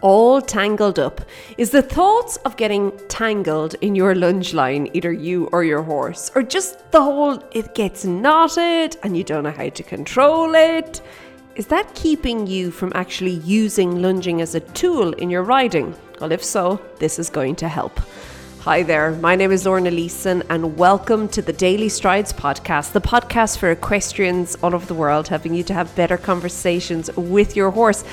all tangled up is the thoughts of getting tangled in your lunge line, either you or your horse, or just the whole it gets knotted and you don't know how to control it. Is that keeping you from actually using lunging as a tool in your riding? Well, if so, this is going to help. Hi there, my name is Lorna Leeson, and welcome to the Daily Strides podcast, the podcast for equestrians all over the world, helping you to have better conversations with your horse.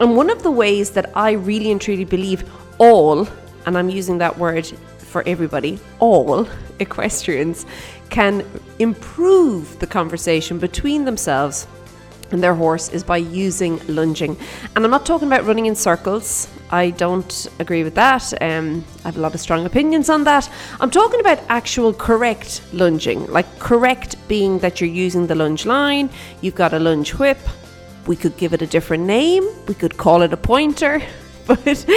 And one of the ways that I really and truly believe all, and I'm using that word for everybody, all equestrians can improve the conversation between themselves and their horse is by using lunging. And I'm not talking about running in circles. I don't agree with that. Um, I have a lot of strong opinions on that. I'm talking about actual correct lunging, like correct being that you're using the lunge line, you've got a lunge whip. We could give it a different name, we could call it a pointer but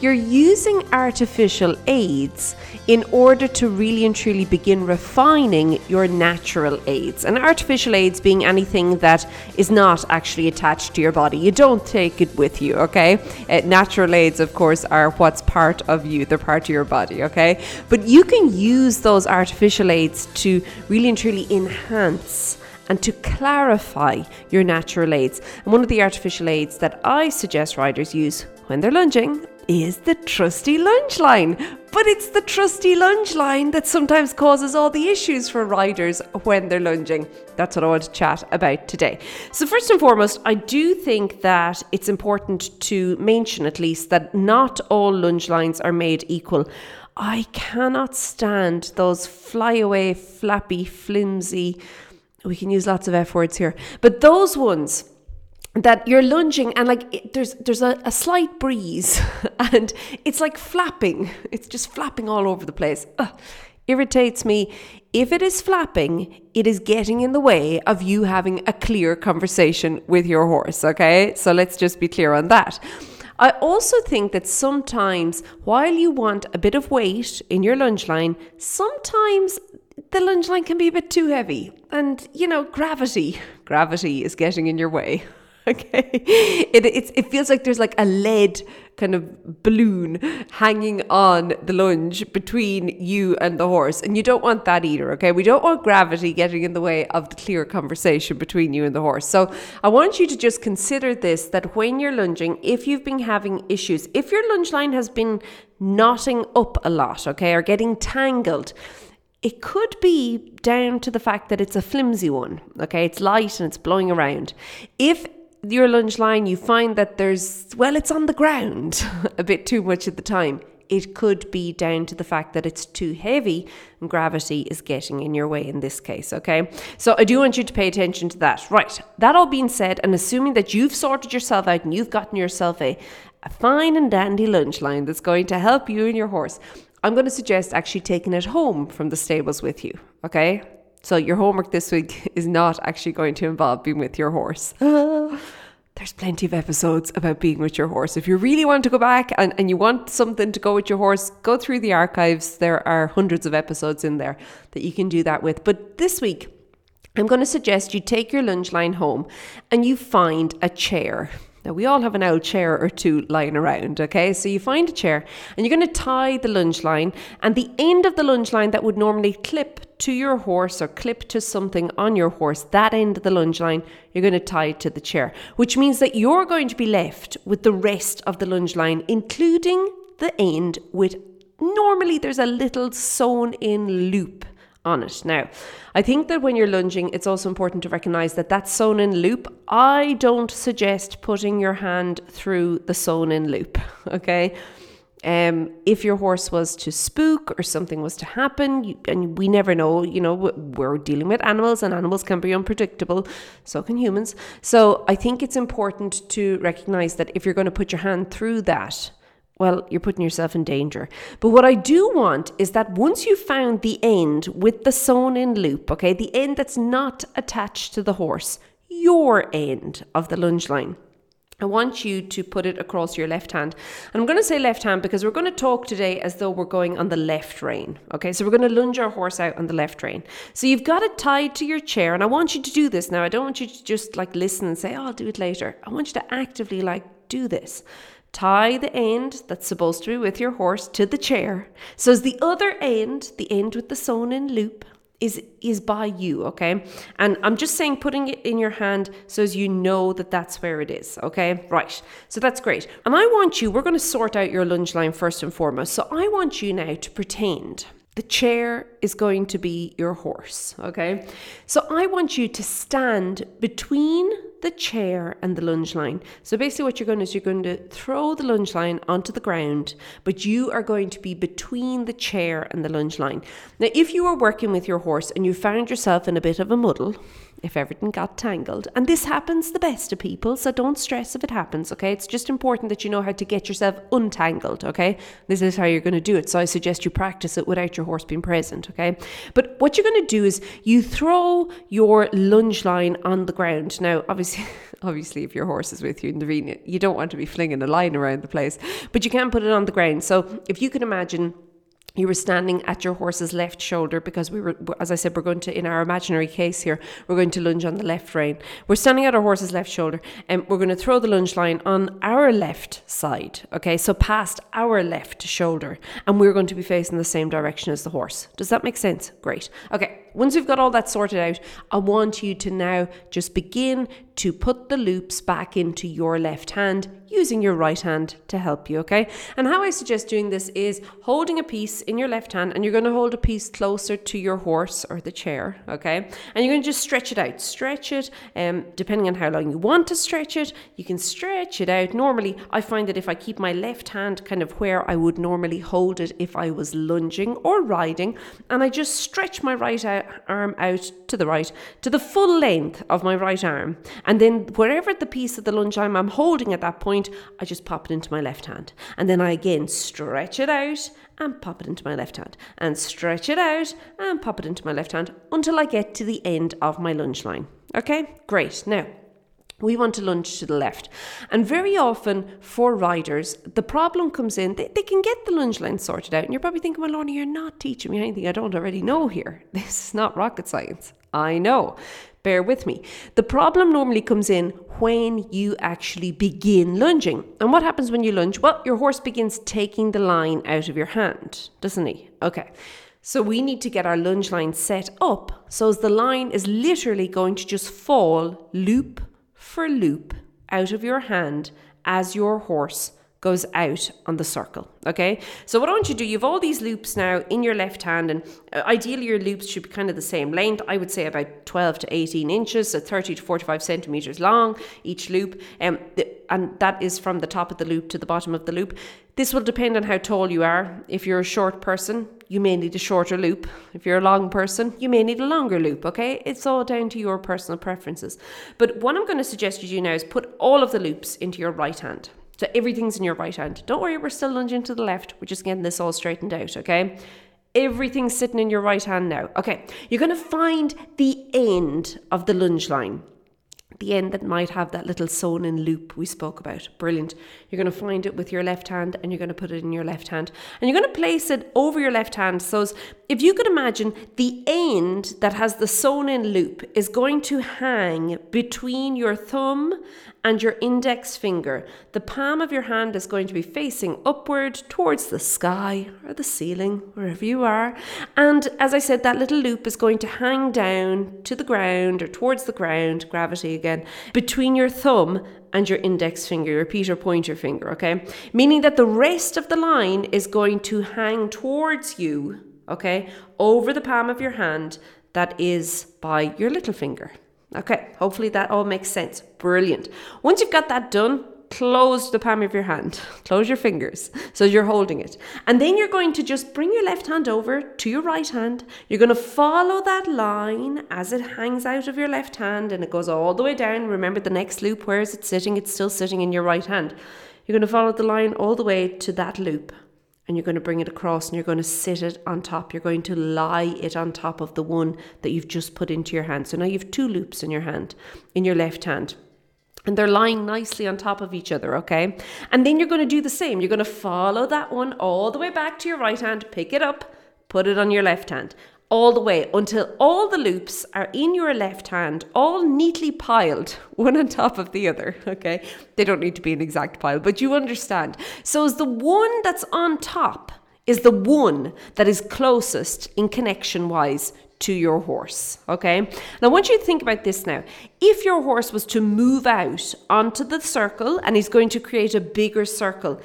you're using artificial aids in order to really and truly begin refining your natural aids. And artificial aids being anything that is not actually attached to your body. You don't take it with you, okay? Uh, natural aids, of course, are what's part of you, they're part of your body, okay? But you can use those artificial aids to really and truly enhance and to clarify your natural aids. And one of the artificial aids that I suggest riders use when they're lunging is the trusty lunge line. But it's the trusty lunge line that sometimes causes all the issues for riders when they're lunging. That's what I want to chat about today. So, first and foremost, I do think that it's important to mention at least that not all lunge lines are made equal. I cannot stand those flyaway, flappy, flimsy, we can use lots of F words here, but those ones that you're lunging and like it, there's there's a, a, slight breeze and it's like flapping. It's just flapping all over the place. Ugh, irritates me. If it is flapping it is getting in the way of you having a clear conversation with your horse okay? So let's just be clear on that. I also think that sometimes while you want a bit of weight in your lunge line sometimes the lunge line can be a bit too heavy. And you know gravity gravity is getting in your way okay? It, it feels like there's like a lead kind of balloon hanging on the lunge between you and the horse. And you don't want that either okay? We don't want gravity getting in the way of the clear conversation between you and the horse. So i want you to just consider this that when you're lunging if you've been having issues if your lunge line has been knotting up a lot okay or getting tangled it could be down to the fact that it's a flimsy one, okay? It's light and it's blowing around. If your lunge line, you find that there's, well, it's on the ground a bit too much at the time. It could be down to the fact that it's too heavy and gravity is getting in your way in this case, okay? So I do want you to pay attention to that. Right, that all being said, and assuming that you've sorted yourself out and you've gotten yourself a, a fine and dandy lunge line that's going to help you and your horse, I'm going to suggest actually taking it home from the stables with you, okay? So your homework this week is not actually going to involve being with your horse. There's plenty of episodes about being with your horse. If you really want to go back and, and you want something to go with your horse, go through the archives. There are hundreds of episodes in there that you can do that with. But this week, I'm going to suggest you take your lunge line home and you find a chair. Now, we all have an old chair or two lying around, okay? So you find a chair and you're going to tie the lunge line, and the end of the lunge line that would normally clip to your horse or clip to something on your horse, that end of the lunge line, you're going to tie to the chair, which means that you're going to be left with the rest of the lunge line, including the end with normally there's a little sewn in loop on it. Now, I think that when you're lunging, it's also important to recognize that that sewn in loop, I don't suggest putting your hand through the sewn in loop, okay? Um, if your horse was to spook or something was to happen, you, and we never know, you know, we're dealing with animals and animals can be unpredictable, so can humans. So I think it's important to recognize that if you're going to put your hand through that, well, you're putting yourself in danger. But what I do want is that once you've found the end with the sewn in loop, okay, the end that's not attached to the horse, your end of the lunge line. I want you to put it across your left hand. And I'm going to say left hand because we're going to talk today as though we're going on the left rein. Okay, so we're going to lunge our horse out on the left rein. So you've got it tied to your chair, and I want you to do this. Now, I don't want you to just like listen and say, oh, I'll do it later. I want you to actively like do this tie the end that's supposed to be with your horse to the chair. So as the other end, the end with the sewn in loop, is is by you okay and i'm just saying putting it in your hand so as you know that that's where it is okay right so that's great and i want you we're going to sort out your lunge line first and foremost so i want you now to pretend the chair is going to be your horse, okay? So I want you to stand between the chair and the lunge line. So basically, what you're going to is you're going to throw the lunge line onto the ground, but you are going to be between the chair and the lunge line. Now, if you are working with your horse and you found yourself in a bit of a muddle, if everything got tangled. And this happens the best of people, so don't stress if it happens, okay? It's just important that you know how to get yourself untangled, okay? This is how you're going to do it. So I suggest you practice it without your horse being present, okay? But what you're going to do is you throw your lunge line on the ground. Now, obviously, obviously, if your horse is with you in the you don't want to be flinging a line around the place, but you can put it on the ground. So if you can imagine you were standing at your horse's left shoulder because we were, as I said, we're going to, in our imaginary case here, we're going to lunge on the left rein. We're standing at our horse's left shoulder and we're going to throw the lunge line on our left side. Okay, so past our left shoulder, and we're going to be facing the same direction as the horse. Does that make sense? Great. Okay, once we've got all that sorted out, I want you to now just begin to put the loops back into your left hand using your right hand to help you, okay? And how I suggest doing this is holding a piece in your left hand and you're going to hold a piece closer to your horse or the chair, okay? And you're going to just stretch it out. Stretch it, um, depending on how long you want to stretch it, you can stretch it out. Normally, I find that if I keep my left hand kind of where I would normally hold it if I was lunging or riding, and I just stretch my right arm out to the right to the full length of my right arm. And then wherever the piece of the lunge arm I'm holding at that point, I just pop it into my left hand. And then I again stretch it out and pop it into my left hand. And stretch it out and pop it into my left hand until I get to the end of my lunge line. Okay, great. Now, we want to lunge to the left. And very often for riders, the problem comes in, they, they can get the lunge line sorted out. And you're probably thinking, well, Lorna, you're not teaching me anything I don't already know here. This is not rocket science. I know. Bear with me. The problem normally comes in when you actually begin lunging. And what happens when you lunge? Well, your horse begins taking the line out of your hand, doesn't he? Okay. So we need to get our lunge line set up so as the line is literally going to just fall loop for a loop out of your hand as your horse goes out on the circle. Okay, so what I want you to do, you have all these loops now in your left hand, and uh, ideally your loops should be kind of the same length. I would say about 12 to 18 inches, so 30 to 45 centimeters long each loop, um, and that is from the top of the loop to the bottom of the loop. This will depend on how tall you are. If you're a short person, you may need a shorter loop. If you're a long person, you may need a longer loop. Okay, it's all down to your personal preferences. But what I'm going to suggest you do now is put all of the loops into your right hand. So everything's in your right hand. Don't worry, we're still lunging to the left. We're just getting this all straightened out, okay? Everything's sitting in your right hand now. Okay, you're going to find the end of the lunge line the end that might have that little sewn in loop we spoke about. Brilliant. You're going to find it with your left hand and you're going to put it in your left hand. And you're going to place it over your left hand. So if you could imagine the end that has the sewn in loop is going to hang between your thumb and your index finger. The palm of your hand is going to be facing upward towards the sky or the ceiling, wherever you are. And as I said, that little loop is going to hang down to the ground or towards the ground, gravity again, between your thumb and your index finger, your Peter pointer finger, okay? Meaning that the rest of the line is going to hang towards you, okay, over the palm of your hand that is by your little finger. Okay, hopefully that all makes sense. Brilliant. Once you've got that done, close the palm of your hand, close your fingers so you're holding it. And then you're going to just bring your left hand over to your right hand. You're going to follow that line as it hangs out of your left hand and it goes all the way down. Remember the next loop, where is it sitting? It's still sitting in your right hand. You're going to follow the line all the way to that loop and you're going to bring it across and you're going to sit it on top. You're going to lie it on top of the one that you've just put into your hand. So now you've two loops in your hand, in your left hand. And they're lying nicely on top of each other, okay? And then you're going to do the same. You're going to follow that one all the way back to your right hand, pick it up, put it on your left hand. All the way until all the loops are in your left hand, all neatly piled, one on top of the other. Okay, they don't need to be an exact pile, but you understand. So, is the one that's on top is the one that is closest in connection wise to your horse. Okay. Now, I want you to think about this now. If your horse was to move out onto the circle and he's going to create a bigger circle,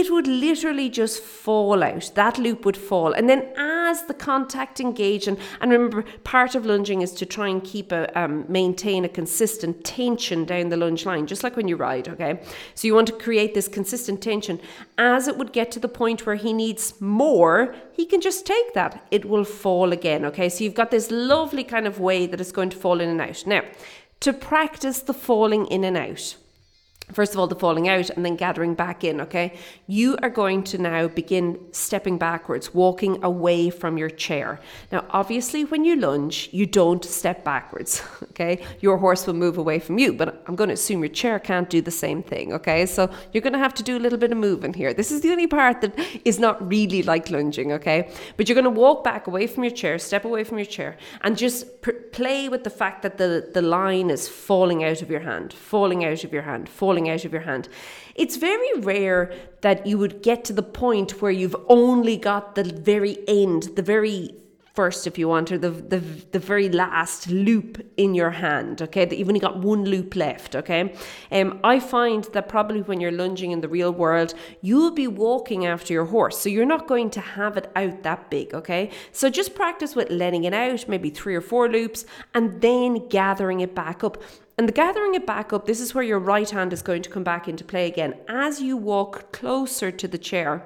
it would literally just fall out. That loop would fall. And then as the contact engage, and, and remember, part of lunging is to try and keep a, um, maintain a consistent tension down the lunge line, just like when you ride, okay? So you want to create this consistent tension. As it would get to the point where he needs more, he can just take that. It will fall again, okay? So you've got this lovely kind of way that it's going to fall in and out. Now, to practice the falling in and out, First of all, the falling out and then gathering back in, okay? You are going to now begin stepping backwards, walking away from your chair. Now, obviously, when you lunge, you don't step backwards, okay? Your horse will move away from you, but I'm going to assume your chair can't do the same thing, okay? So you're going to have to do a little bit of moving here. This is the only part that is not really like lunging, okay? But you're going to walk back away from your chair, step away from your chair, and just pr- play with the fact that the, the line is falling out of your hand, falling out of your hand, falling falling out of your hand. It's very rare that you would get to the point where you've only got the very end, the very first if you want or the, the the very last loop in your hand okay? That you've only got one loop left okay? Um, i find that probably when you're lunging in the real world you'll be walking after your horse so you're not going to have it out that big okay? So just practice with letting it out maybe three or four loops and then gathering it back up and the gathering it back up, this is where your right hand is going to come back into play again. As you walk closer to the chair,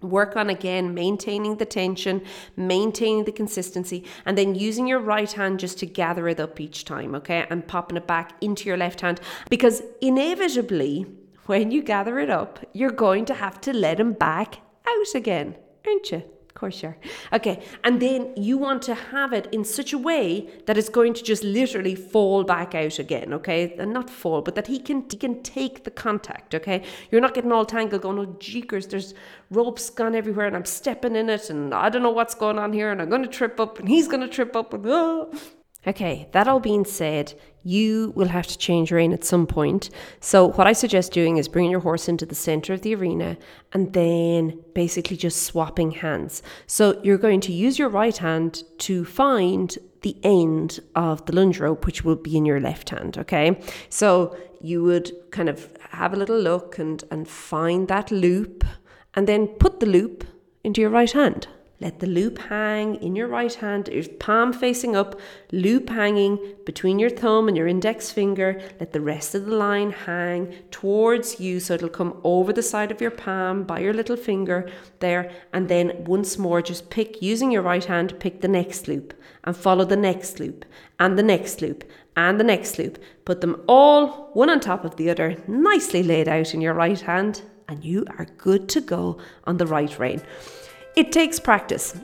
Work on again maintaining the tension, maintaining the consistency, and then using your right hand just to gather it up each time, okay? And popping it back into your left hand. Because inevitably, when you gather it up, you're going to have to let them back out again, aren't you? Course you are. Okay, and then you want to have it in such a way that it's going to just literally fall back out again, okay? And not fall, but that he can he can take the contact, okay? You're not getting all tangled going, oh jeekers, there's ropes gone everywhere and I'm stepping in it and I don't know what's going on here and I'm gonna trip up and he's gonna trip up and oh Okay, that all being said, you will have to change rein at some point. So, what I suggest doing is bringing your horse into the center of the arena and then basically just swapping hands. So, you're going to use your right hand to find the end of the lunge rope, which will be in your left hand. Okay, so you would kind of have a little look and, and find that loop and then put the loop into your right hand. Let the loop hang in your right hand, your palm facing up, loop hanging between your thumb and your index finger. Let the rest of the line hang towards you so it'll come over the side of your palm by your little finger there. And then once more, just pick, using your right hand, pick the next loop and follow the next loop and the next loop and the next loop. Put them all one on top of the other, nicely laid out in your right hand, and you are good to go on the right rein. It takes practice.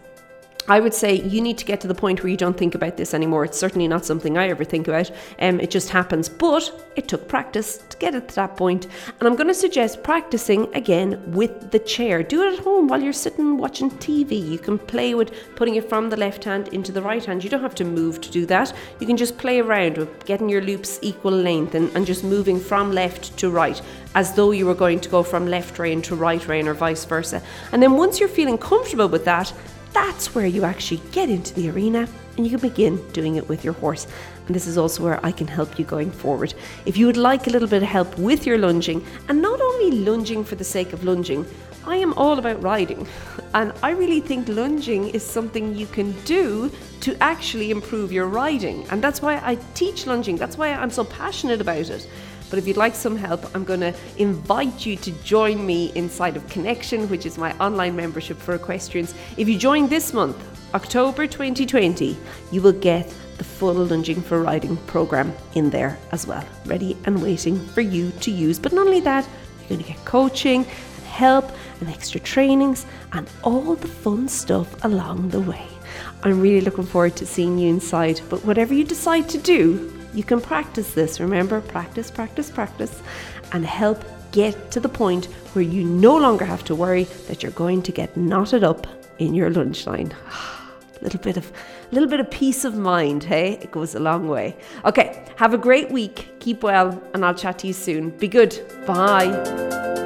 I would say you need to get to the point where you don't think about this anymore. It's certainly not something I ever think about. Um, it just happens. But it took practice to get it to that point. And I'm going to suggest practicing again with the chair. Do it at home while you're sitting watching TV. You can play with putting it from the left hand into the right hand. You don't have to move to do that. You can just play around with getting your loops equal length and, and just moving from left to right as though you were going to go from left rein to right rein or vice versa. And then once you're feeling comfortable with that, that's where you actually get into the arena and you can begin doing it with your horse. And this is also where I can help you going forward. If you would like a little bit of help with your lunging, and not only lunging for the sake of lunging, I am all about riding. And I really think lunging is something you can do to actually improve your riding. And that's why I teach lunging, that's why I'm so passionate about it. But if you'd like some help, I'm going to invite you to join me inside of Connection, which is my online membership for equestrians. If you join this month, October 2020, you will get the full Lunging for Riding program in there as well, ready and waiting for you to use. But not only that, you're going to get coaching and help and extra trainings and all the fun stuff along the way. I'm really looking forward to seeing you inside, but whatever you decide to do, you can practice this. Remember, practice, practice, practice, and help get to the point where you no longer have to worry that you're going to get knotted up in your lunge line. little bit of a little bit of peace of mind, hey? It goes a long way. Okay, have a great week. Keep well, and I'll chat to you soon. Be good. Bye.